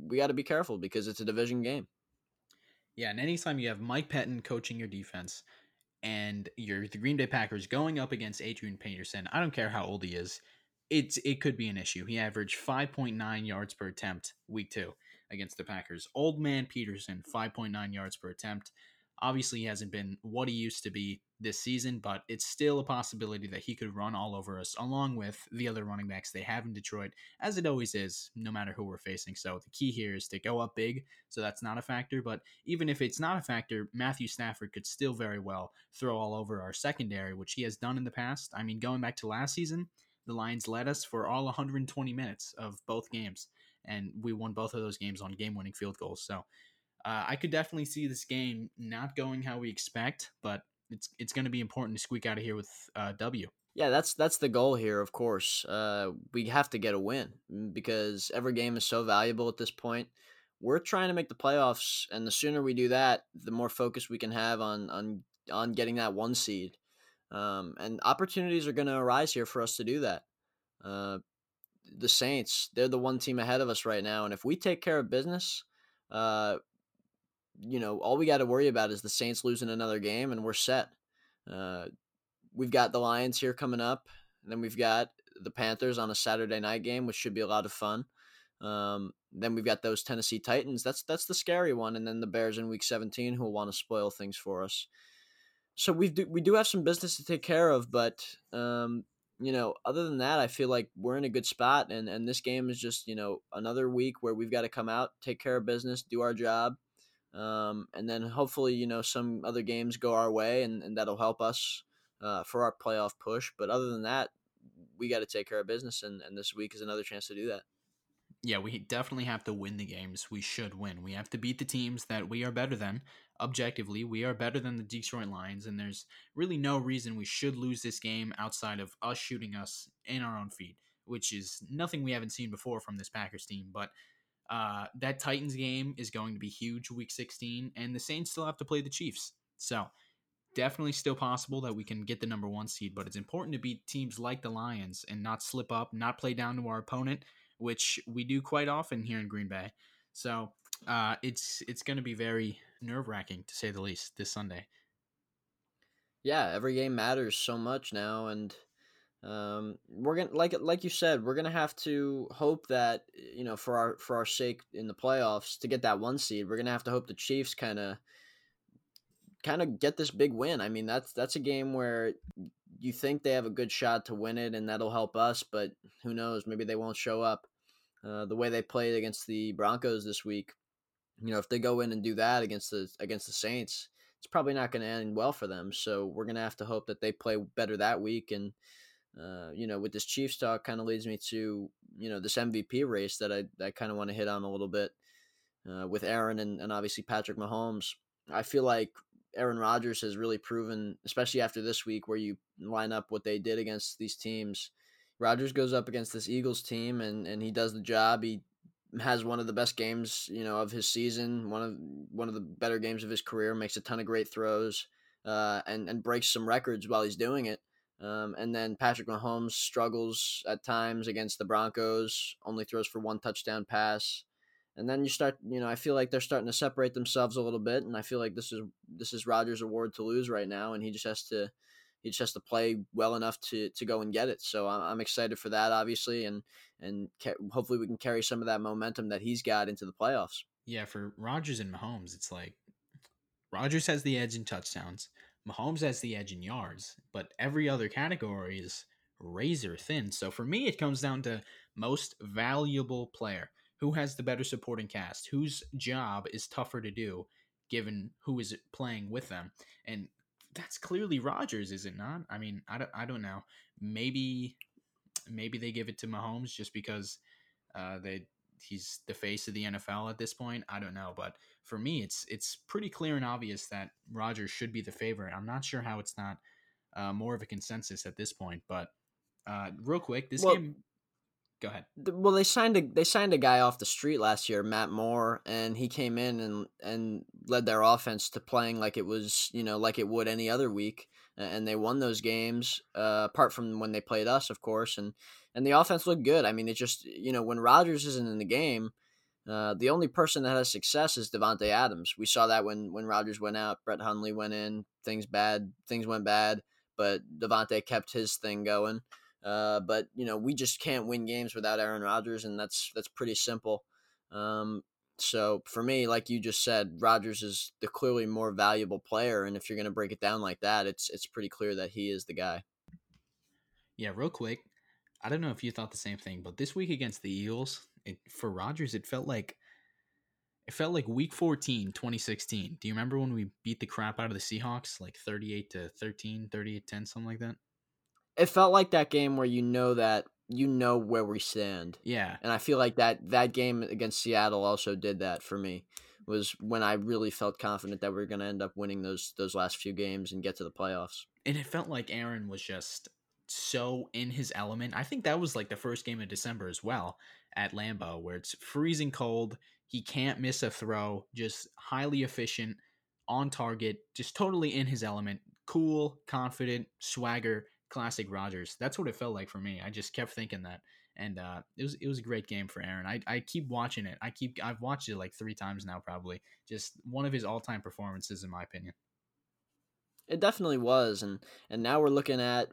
we got to be careful because it's a division game.
Yeah, and anytime you have Mike Pettine coaching your defense and you're the Green Bay Packers going up against Adrian Peterson, I don't care how old he is, it's it could be an issue. He averaged 5.9 yards per attempt week 2 against the Packers. Old man Peterson, 5.9 yards per attempt. Obviously, he hasn't been what he used to be this season, but it's still a possibility that he could run all over us, along with the other running backs they have in Detroit, as it always is, no matter who we're facing. So the key here is to go up big, so that's not a factor. But even if it's not a factor, Matthew Stafford could still very well throw all over our secondary, which he has done in the past. I mean, going back to last season, the Lions led us for all 120 minutes of both games, and we won both of those games on game winning field goals. So uh, I could definitely see this game not going how we expect, but it's it's going to be important to squeak out of here with uh, W.
Yeah, that's that's the goal here. Of course, uh, we have to get a win mm, because every game is so valuable at this point. We're trying to make the playoffs, and the sooner we do that, the more focus we can have on on on getting that one seed. Um, and opportunities are going to arise here for us to do that. Uh, the Saints, they're the one team ahead of us right now, and if we take care of business, uh, you know, all we got to worry about is the Saints losing another game, and we're set. Uh, we've got the Lions here coming up, and then we've got the Panthers on a Saturday night game, which should be a lot of fun. Um, then we've got those Tennessee Titans. That's that's the scary one, and then the Bears in Week 17, who will want to spoil things for us. So we do we do have some business to take care of, but um, you know, other than that, I feel like we're in a good spot, and and this game is just you know another week where we've got to come out, take care of business, do our job, um, and then hopefully, you know, some other games go our way and, and that'll help us uh, for our playoff push. But other than that, we got to take care of business. And, and this week is another chance to do that.
Yeah, we definitely have to win the games we should win. We have to beat the teams that we are better than. Objectively, we are better than the Detroit Lions, and there's really no reason we should lose this game outside of us shooting us in our own feet, which is nothing we haven't seen before from this Packers team. But uh, that Titans game is going to be huge week 16, and the Saints still have to play the Chiefs. So, definitely still possible that we can get the number one seed, but it's important to beat teams like the Lions and not slip up, not play down to our opponent, which we do quite often here in Green Bay. So, uh, it's it's going to be very nerve wracking to say the least this Sunday.
Yeah, every game matters so much now, and um, we're gonna like like you said, we're gonna have to hope that you know for our for our sake in the playoffs to get that one seed, we're gonna have to hope the Chiefs kind of kind of get this big win. I mean, that's that's a game where you think they have a good shot to win it, and that'll help us. But who knows? Maybe they won't show up. Uh, the way they played against the Broncos this week, you know, if they go in and do that against the against the Saints, it's probably not going to end well for them. So we're going to have to hope that they play better that week and uh, you know, with this Chiefs talk, kind of leads me to you know this MVP race that I I kind of want to hit on a little bit uh, with Aaron and, and obviously Patrick Mahomes. I feel like Aaron Rodgers has really proven, especially after this week, where you line up what they did against these teams. Rodgers goes up against this Eagles team and, and he does the job. He has one of the best games, you know, of his season, one of one of the better games of his career, makes a ton of great throws, uh, and and breaks some records while he's doing it. Um, and then Patrick Mahomes struggles at times against the Broncos, only throws for one touchdown pass. And then you start, you know, I feel like they're starting to separate themselves a little bit, and I feel like this is this is Rodgers' award to lose right now, and he just has to he just has to play well enough to to go and get it. So I'm, excited for that, obviously, and and ca- hopefully we can carry some of that momentum that he's got into the playoffs.
Yeah, for Rodgers and Mahomes, it's like Rodgers has the edge in touchdowns, Mahomes has the edge in yards, but every other category is razor thin. So for me, it comes down to most valuable player. Who has the better supporting cast? Whose job is tougher to do given who is playing with them? And that's clearly Rodgers, is it not? I mean, I don't, I don't know. Maybe maybe they give it to Mahomes just because uh, they he's the face of the NFL at this point. I don't know, but for me, it's it's pretty clear and obvious that Rodgers should be the favorite. I'm not sure how it's not uh, more of a consensus at this point, but uh, real quick, this well, game. Go ahead.
Well, they signed a they signed a guy off the street last year, Matt Moore, and he came in and and led their offense to playing like it was you know like it would any other week, and they won those games. Uh, apart from when they played us, of course, and and the offense looked good. I mean, it just you know when Rodgers isn't in the game, uh, the only person that has success is Davante Adams. We saw that when when Rodgers went out, Brett Hundley went in, things bad, things went bad, but Devonte kept his thing going. Uh, but you know we just can't win games without Aaron Rodgers, and that's that's pretty simple. Um, so for me, like you just said, Rodgers is the clearly more valuable player, and if you're going to break it down like that, it's it's pretty clear that he is the guy.
Yeah, real quick, I don't know if you thought the same thing, but this week against the Eagles, it, for Rodgers, it felt like it felt like week 14, 2016. Do you remember when we beat the crap out of the Seahawks like 38 to 13, 38 10, something like that?
It felt like that game where you know that you know where we stand.
Yeah.
And I feel like that that game against Seattle also did that for me. Was when I really felt confident that we are going to end up winning those those last few games and get to the playoffs.
And it felt like Aaron was just so in his element. I think that was like the first game of December as well at Lambeau, where it's freezing cold. He can't miss a throw, just highly efficient, on target, just totally in his element. Cool, confident, swagger, classic Rodgers. That's what it felt like for me. I just kept thinking that. And uh, it was it was a great game for Aaron. I, I keep watching it. I keep I've watched it like three times now, probably. Just one of his all time performances, in my opinion.
It definitely was, and and now we're looking at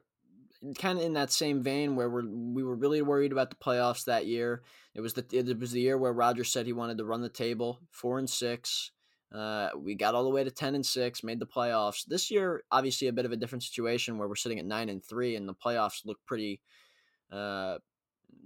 kind of in that same vein where we're we were really worried about the playoffs that year. It was the it was the year where Rodgers said he wanted to run the table, four and six. Uh, we got all the way to ten and six, made the playoffs. This year, obviously, a bit of a different situation where we're sitting at nine and three, and the playoffs look pretty uh,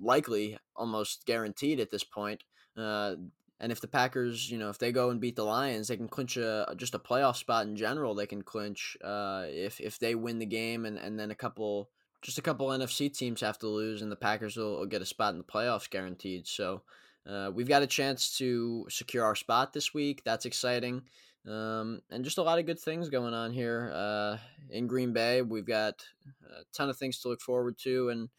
likely, almost guaranteed at this point. Uh, and if the Packers, you know, if they go and beat the Lions, they can clinch a just a playoff spot in general. They can clinch uh, if if they win the game and, and then a couple just a couple NFC teams have to lose, and the Packers will, will get a spot in the playoffs guaranteed. So uh, we've got a chance to secure our spot this week. That's exciting. Um, and just a lot of good things going on here uh, in Green Bay. We've got a ton of things to look forward to, and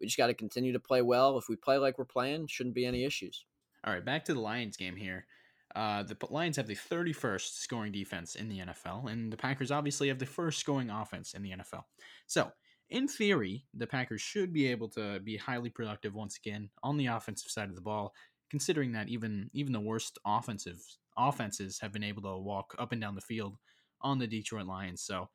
we just got to continue to play well. If we play like we're playing, shouldn't be any issues.
All right, back to the Lions game here. Uh, the Lions have the 31st scoring defense in the NFL, and the Packers obviously have the first scoring offense in the NFL. So in theory, the Packers should be able to be highly productive once again on the offensive side of the ball, considering that even even the worst offensive offenses have been able to walk up and down the field on the Detroit Lions. So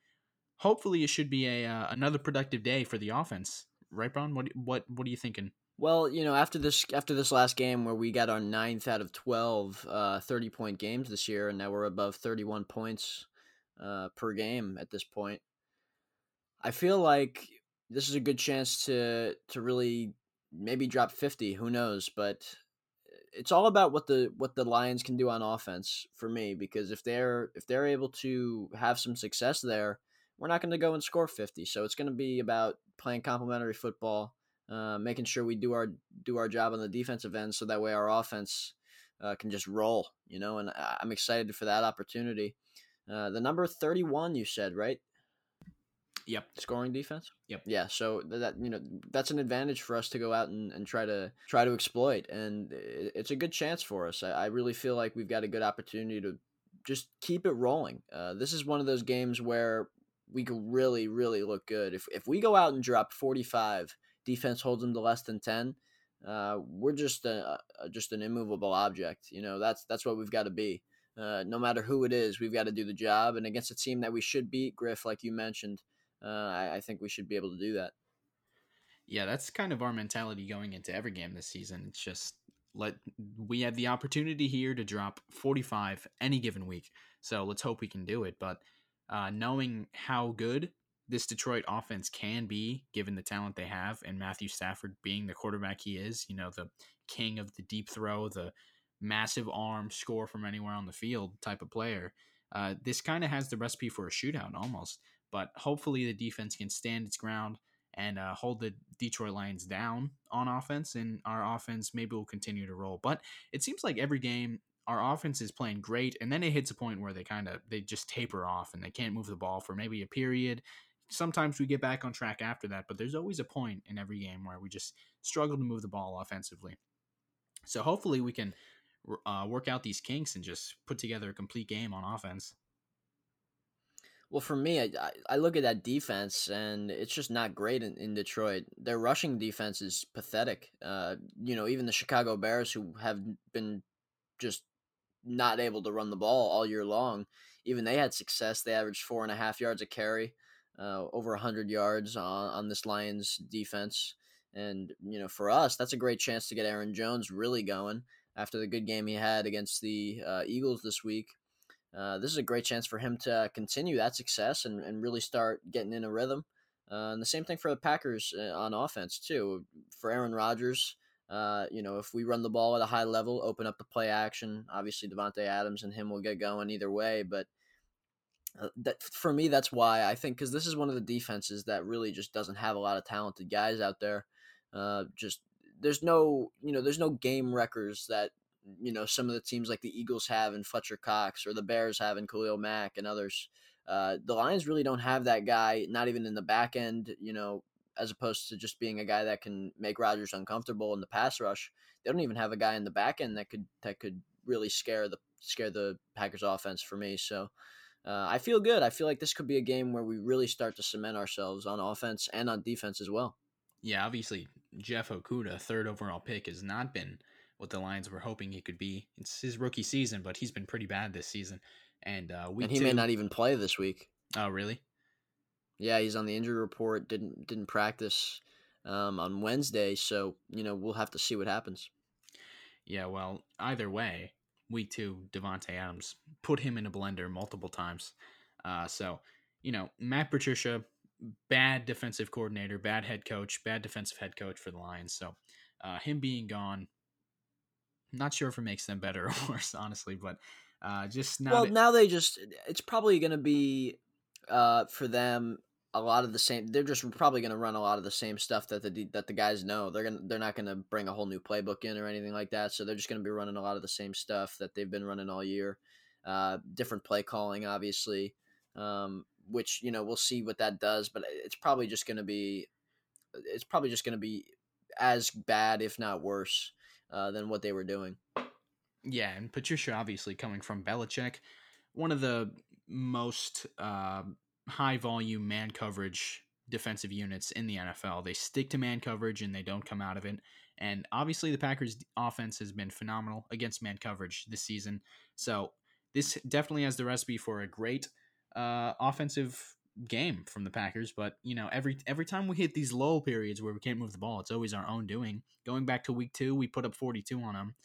hopefully, it should be a uh, another productive day for the offense. Right, Braun? What what what are you thinking?
Well, you know, after this after this last game where we got our ninth out of 12 uh, 30 point games this year, and now we're above 31 points uh, per game at this point. I feel like this is a good chance to to really maybe drop 50, who knows, but it's all about what the what the Lions can do on offense for me because if they're if they're able to have some success there, we're not going to go and score 50. So it's going to be about playing complementary football, uh, making sure we do our do our job on the defensive end so that way our offense uh, can just roll, you know, and I'm excited for that opportunity. Uh, the number 31 you said, right?
Yep.
Scoring defense.
Yep.
Yeah. So that you know that's an advantage for us to go out and, and try to try to exploit, and it's a good chance for us. I, I really feel like we've got a good opportunity to just keep it rolling. Uh, this is one of those games where we could really really look good if if we go out and drop forty five. Defense holds them to less than ten. Uh, we're just a, a, just an immovable object. You know that's that's what we've got to be. Uh, no matter who it is, we've got to do the job. And against a team that we should beat, Griff, like you mentioned, uh, I, I think we should be able to do that.
Yeah, that's kind of our mentality going into every game this season. It's just let we have the opportunity here to drop 45 any given week. So let's hope we can do it. But uh, knowing how good this Detroit offense can be, given the talent they have, and Matthew Stafford being the quarterback he is, you know, the king of the deep throw, the massive arm, score from anywhere on the field type of player. Uh, this kind of has the recipe for a shootout almost. But hopefully the defense can stand its ground and uh, hold the Detroit Lions down on offense, and our offense maybe will continue to roll. But it seems like every game our offense is playing great, and then it hits a point where they kind of they just taper off and they can't move the ball for maybe a period. Sometimes we get back on track after that, but there's always a point in every game where we just struggle to move the ball offensively. So hopefully we can uh, work out these kinks and just put together a complete game on offense.
Well, for me, I, I look at that defense and it's just not great in, in Detroit. Their rushing defense is pathetic. Uh, you know, even the Chicago Bears, who have been just not able to run the ball all year long, even they had success. They averaged four and a half yards a carry, uh, over 100 yards on, on this Lions defense. And, you know, for us, that's a great chance to get Aaron Jones really going after the good game he had against the uh, Eagles this week. Uh, this is a great chance for him to continue that success and, and really start getting in a rhythm. Uh, and the same thing for the Packers uh, on offense too. For Aaron Rodgers, uh, you know, if we run the ball at a high level, open up the play action, obviously Davante Adams and him will get going either way. But uh, that for me, that's why I think because this is one of the defenses that really just doesn't have a lot of talented guys out there. Uh, just there's no you know there's no game records that you know some of the teams like the Eagles have and Fletcher Cox or the Bears have and Khalil Mack and others. Uh, the Lions really don't have that guy, not even in the back end. You know, as opposed to just being a guy that can make Rodgers uncomfortable in the pass rush. They don't even have a guy in the back end that could that could really scare the scare the Packers offense for me. So. Uh, I feel good. I feel like this could be a game where we really start to cement ourselves on offense and on defense as well.
Yeah, obviously Jeff Okudah, third overall pick, has not been what the Lions were hoping he could be. It's his rookie season, but he's been pretty bad this season. And uh,
and he two, may not even play this week.
Oh, really?
Yeah, he's on the injury report. Didn't didn't practice um, on Wednesday, so you know we'll have to see what happens.
Yeah, well, either way, week two, Davante Adams put him in a blender multiple times. Uh, so you know, Matt Patricia, bad defensive coordinator, bad head coach, bad defensive head coach for the Lions. So uh, him being gone not sure if it makes them better or worse, honestly, but uh, just now.
Well, that- now they just it's probably going to be uh, for them a lot of the same. They're just probably going to run a lot of the same stuff that the that the guys know. They're gonna they're not going to bring a whole new playbook in or anything like that. So they're just going to be running a lot of the same stuff that they've been running all year. Uh, different play calling, obviously, um, which you know we'll see what that does. But it's probably just going to be it's probably just going to be as bad, if not worse, uh, than what they were doing.
Yeah, and Patricia obviously coming from Belichick, one of the most uh, high volume man coverage defensive units in the NFL. They stick to man coverage and they don't come out of it. And obviously, the Packers' offense has been phenomenal against man coverage this season. So this definitely has the recipe for a great uh, offensive game from the Packers, but you know, every every time we hit these lull periods where we can't move the ball, it's always our own doing. Going back to week two, we put up 42 on them.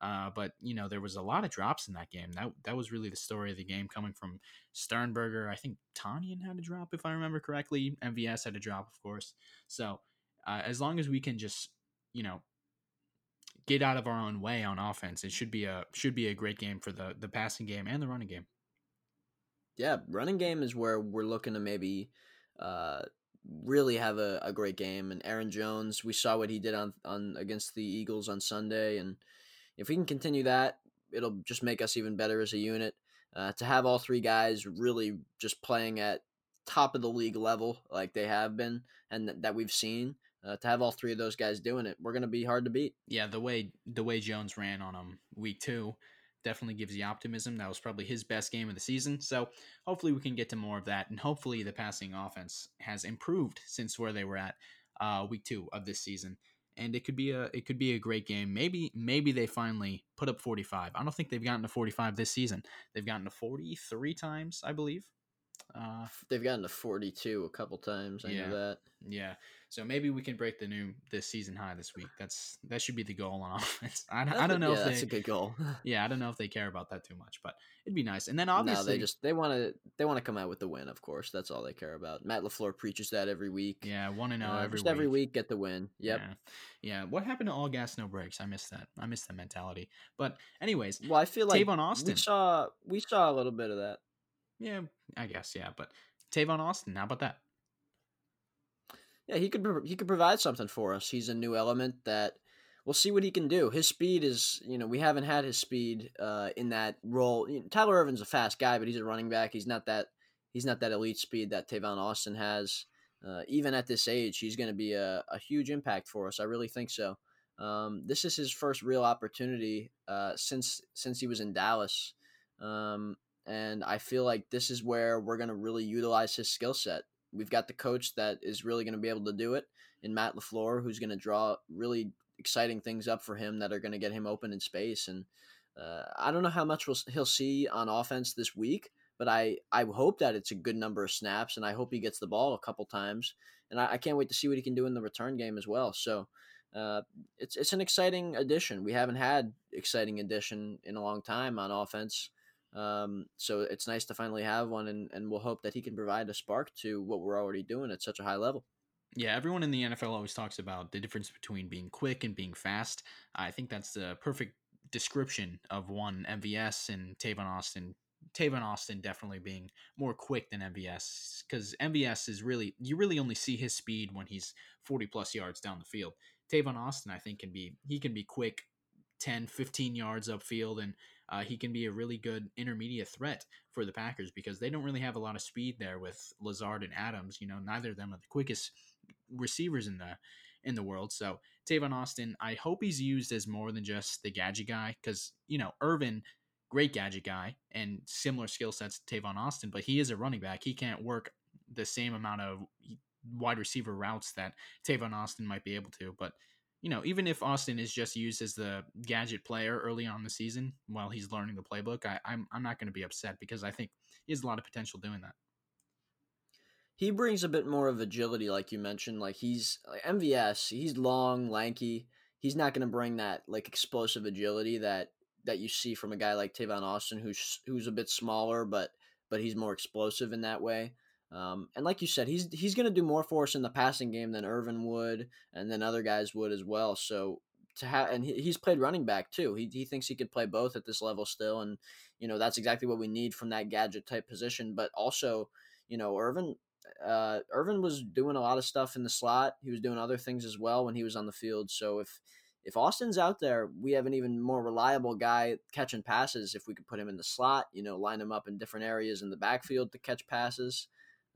Uh, but you know, there was a lot of drops in that game. That that was really the story of the game, coming from Sternberger. I think Tonyan had a drop, if I remember correctly. MVS had a drop, of course. So uh, as long as we can just, you know, get out of our own way on offense, it should be a should be a great game for the the passing game and the running game
yeah, running game is where we're looking to maybe uh, really have a, a great game. And Aaron Jones, we saw what he did on on against the Eagles on Sunday, and if we can continue that, it'll just make us even better as a unit. Uh, to have all three guys really just playing at top of the league level like they have been and th- that we've seen. Uh, to have all three of those guys doing it, we're going to be hard to beat.
Yeah, the way the way Jones ran on them week two, definitely gives you optimism. That was probably his best game of the season. So hopefully we can get to more of that, and hopefully the passing offense has improved since where they were at uh, week two of this season. And it could be a it could be a great game. Maybe maybe they finally put up 45. I don't think they've gotten to 45 this season. They've gotten to 43 times, I believe. Uh,
They've gotten to 42 a couple times. I
Yeah.
know that.
yeah, so maybe we can break the new this season high this week. That's that should be the goal on offense. I, don't- I don't know
yeah,
if
that's a good goal.
Yeah, I don't know if they care about that too much, but it'd be nice. And then
no,
obviously,
they just they want to they want to come out with the win. Of course, that's all they care about. Matt LaFleur preaches that every week.
yeah, want to know
Uh,
every
just
week.
every week get the win. Yep.
Yeah. yeah. What happened to all gas no breaks? I miss that. I miss that mentality. But anyways,
Well, I feel like
Tavon Austin.
we saw we saw a little bit of that.
Yeah, I guess yeah. But Tavon Austin, how about that?
Yeah, he could he could provide something for us. He's a new element that we'll see what he can do. His speed is, you know, we haven't had his speed uh, in that role. Tyler Ervin's a fast guy, but he's a running back. He's not that he's not that elite speed that Tavon Austin has. Uh, even at this age, he's going to be a, a huge impact for us. I really think so. Um, this is his first real opportunity uh, since since he was in Dallas, um, and I feel like this is where we're going to really utilize his skill set. We've got the coach that is really going to be able to do it in Matt LaFleur, who's going to draw really exciting things up for him that are going to get him open in space. And uh, I don't know how much we'll, he'll see on offense this week, but I, I hope that it's a good number of snaps, and I hope he gets the ball a couple times. And I, I can't wait to see what he can do in the return game as well. So uh, it's it's an exciting addition. We haven't had exciting addition in a long time on offense. Um, so it's nice to finally have one, and, and we'll hope that he can provide a spark to what we're already doing at such a high level.
Yeah, everyone in the NFL always talks about the difference between being quick and being fast. I think that's the perfect description of one MVS and Tavon Austin. Tavon Austin definitely being more quick than MVS because MVS is really you really only see his speed when he's 40 plus yards down the field. Tavon Austin I think can be he can be quick 10 15 yards upfield and uh, he can be a really good intermediate threat for the Packers because they don't really have a lot of speed there with Lazard and Adams. You know, neither of them are the quickest receivers in the in the world. So Tavon Austin, I hope he's used as more than just the gadget guy because you know Ervin, great gadget guy and similar skill sets to Tavon Austin, but he is a running back. He can't work the same amount of wide receiver routes that Tavon Austin might be able to. But you know, even if Austin is just used as the gadget player early on the season while he's learning the playbook, I, I'm I'm not going to be upset because I think he has a lot of potential doing that.
He brings a bit more of agility, like you mentioned. Like he's like MVS, he's long, lanky. He's not going to bring that like explosive agility that that you see from a guy like Tavon Austin, who's who's a bit smaller, but but he's more explosive in that way. Um, and like you said, he's he's going to do more for us in the passing game than Ervin would, and then other guys would as well. So to have, and he, he's played running back too. He he thinks he could play both at this level still, and you know that's exactly what we need from that gadget type position. But also, you know, Ervin uh, Ervin was doing a lot of stuff in the slot. He was doing other things as well when he was on the field. So if if Austin's out there, we have an even more reliable guy catching passes. If we could put him in the slot, you know, line him up in different areas in the backfield to catch passes.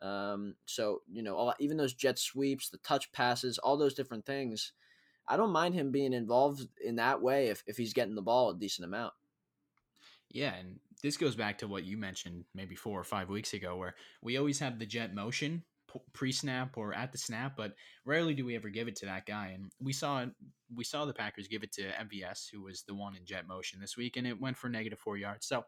Um, so you know, even those jet sweeps, the touch passes, all those different things. I don't mind him being involved in that way if, if he's getting the ball a decent amount.
Yeah, and this goes back to what you mentioned maybe four or five weeks ago, where we always have the jet motion pre-snap or at the snap, but rarely do we ever give it to that guy. And we saw we saw the Packers give it to MVS, who was the one in jet motion this week, and it went for negative four yards. So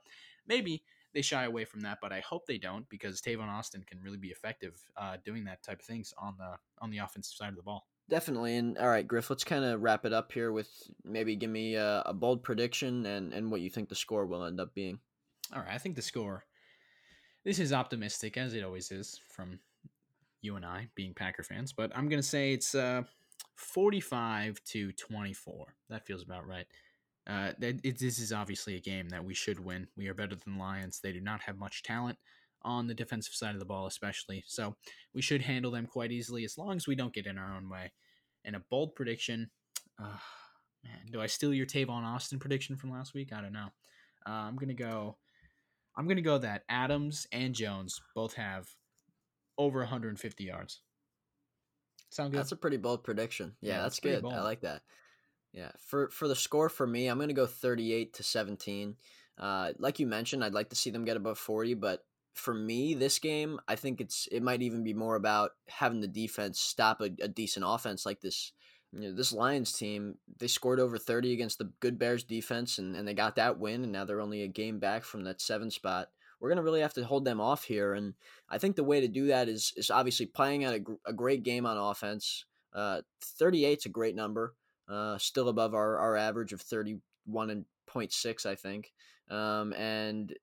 maybe they shy away from that, but I hope they don't because Tavon Austin can really be effective uh, doing that type of things on the on the offensive side of the ball.
Definitely. And all right, Griff, let's kind of wrap it up here with maybe give me a, a bold prediction and, and what you think the score will end up being.
All right, I think the score. This is optimistic as it always is from you and I being Packer fans, but I'm gonna say it's uh, 45 to 24. That feels about right. Uh, it, it, this is obviously a game that we should win. We are better than the Lions. They do not have much talent on the defensive side of the ball, especially. So we should handle them quite easily as long as we don't get in our own way. And a bold prediction. Uh, man, do I steal your Tavon Austin prediction from last week? I don't know. Uh, I'm gonna go. I'm gonna go that Adams and Jones both have over 150 yards. Sound good?
That's a pretty bold prediction. Yeah,
Yeah,
that's
pretty
good. I like that. Yeah, for for the score for me, I'm gonna go 38 to 17. Uh, like you mentioned, I'd like to see them get above 40, but for me, this game, I think it's it might even be more about having the defense stop a, a decent offense like this. You know, this Lions team, they scored over 30 against the good Bears defense, and, and they got that win, and now they're only a game back from that seven spot. we're going to really have to hold them off here. And I think the way to do that is is obviously playing at a, a great game on offense. Uh, 38 is a great number, uh, still above our, our average of 31 and 0.6, I think. Um, and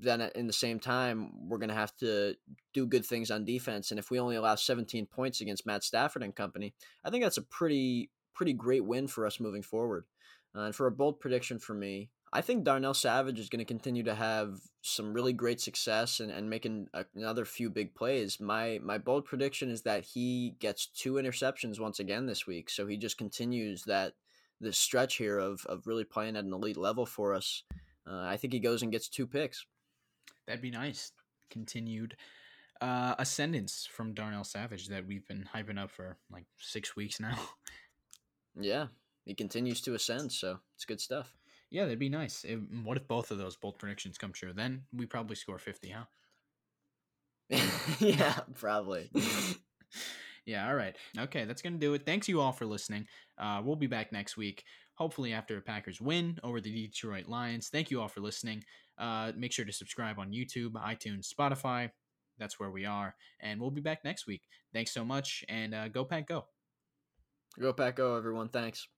then in the same time, we're going to have to do good things on defense. And if we only allow 17 points against Matt Stafford and company, I think that's a pretty pretty great win for us moving forward. Uh, and for a bold prediction for me, I think Darnell Savage is going to continue to have some really great success and, and making another few big plays. My my bold prediction is that he gets two interceptions once again this week. So he just continues that this stretch here of, of really playing at an elite level for us. Uh, I think he goes and gets two picks.
That'd be nice. Continued uh, ascendance from Darnell Savage that we've been hyping up for like six weeks now.
Yeah, he continues to ascend, so it's good stuff.
Yeah, that'd be nice. It, what if both of those bold predictions come true? Then we probably score 50,
huh? yeah, probably.
yeah, all right. Okay, that's going to do it. Thanks you all for listening. Uh, we'll be back next week, hopefully after a Packers win over the Detroit Lions. Thank you all for listening. Uh, make sure to subscribe on YouTube, iTunes, Spotify. That's where we are. And we'll be back next week. Thanks so much, and uh, go Pack Go.
Go Pack Go, everyone. Thanks.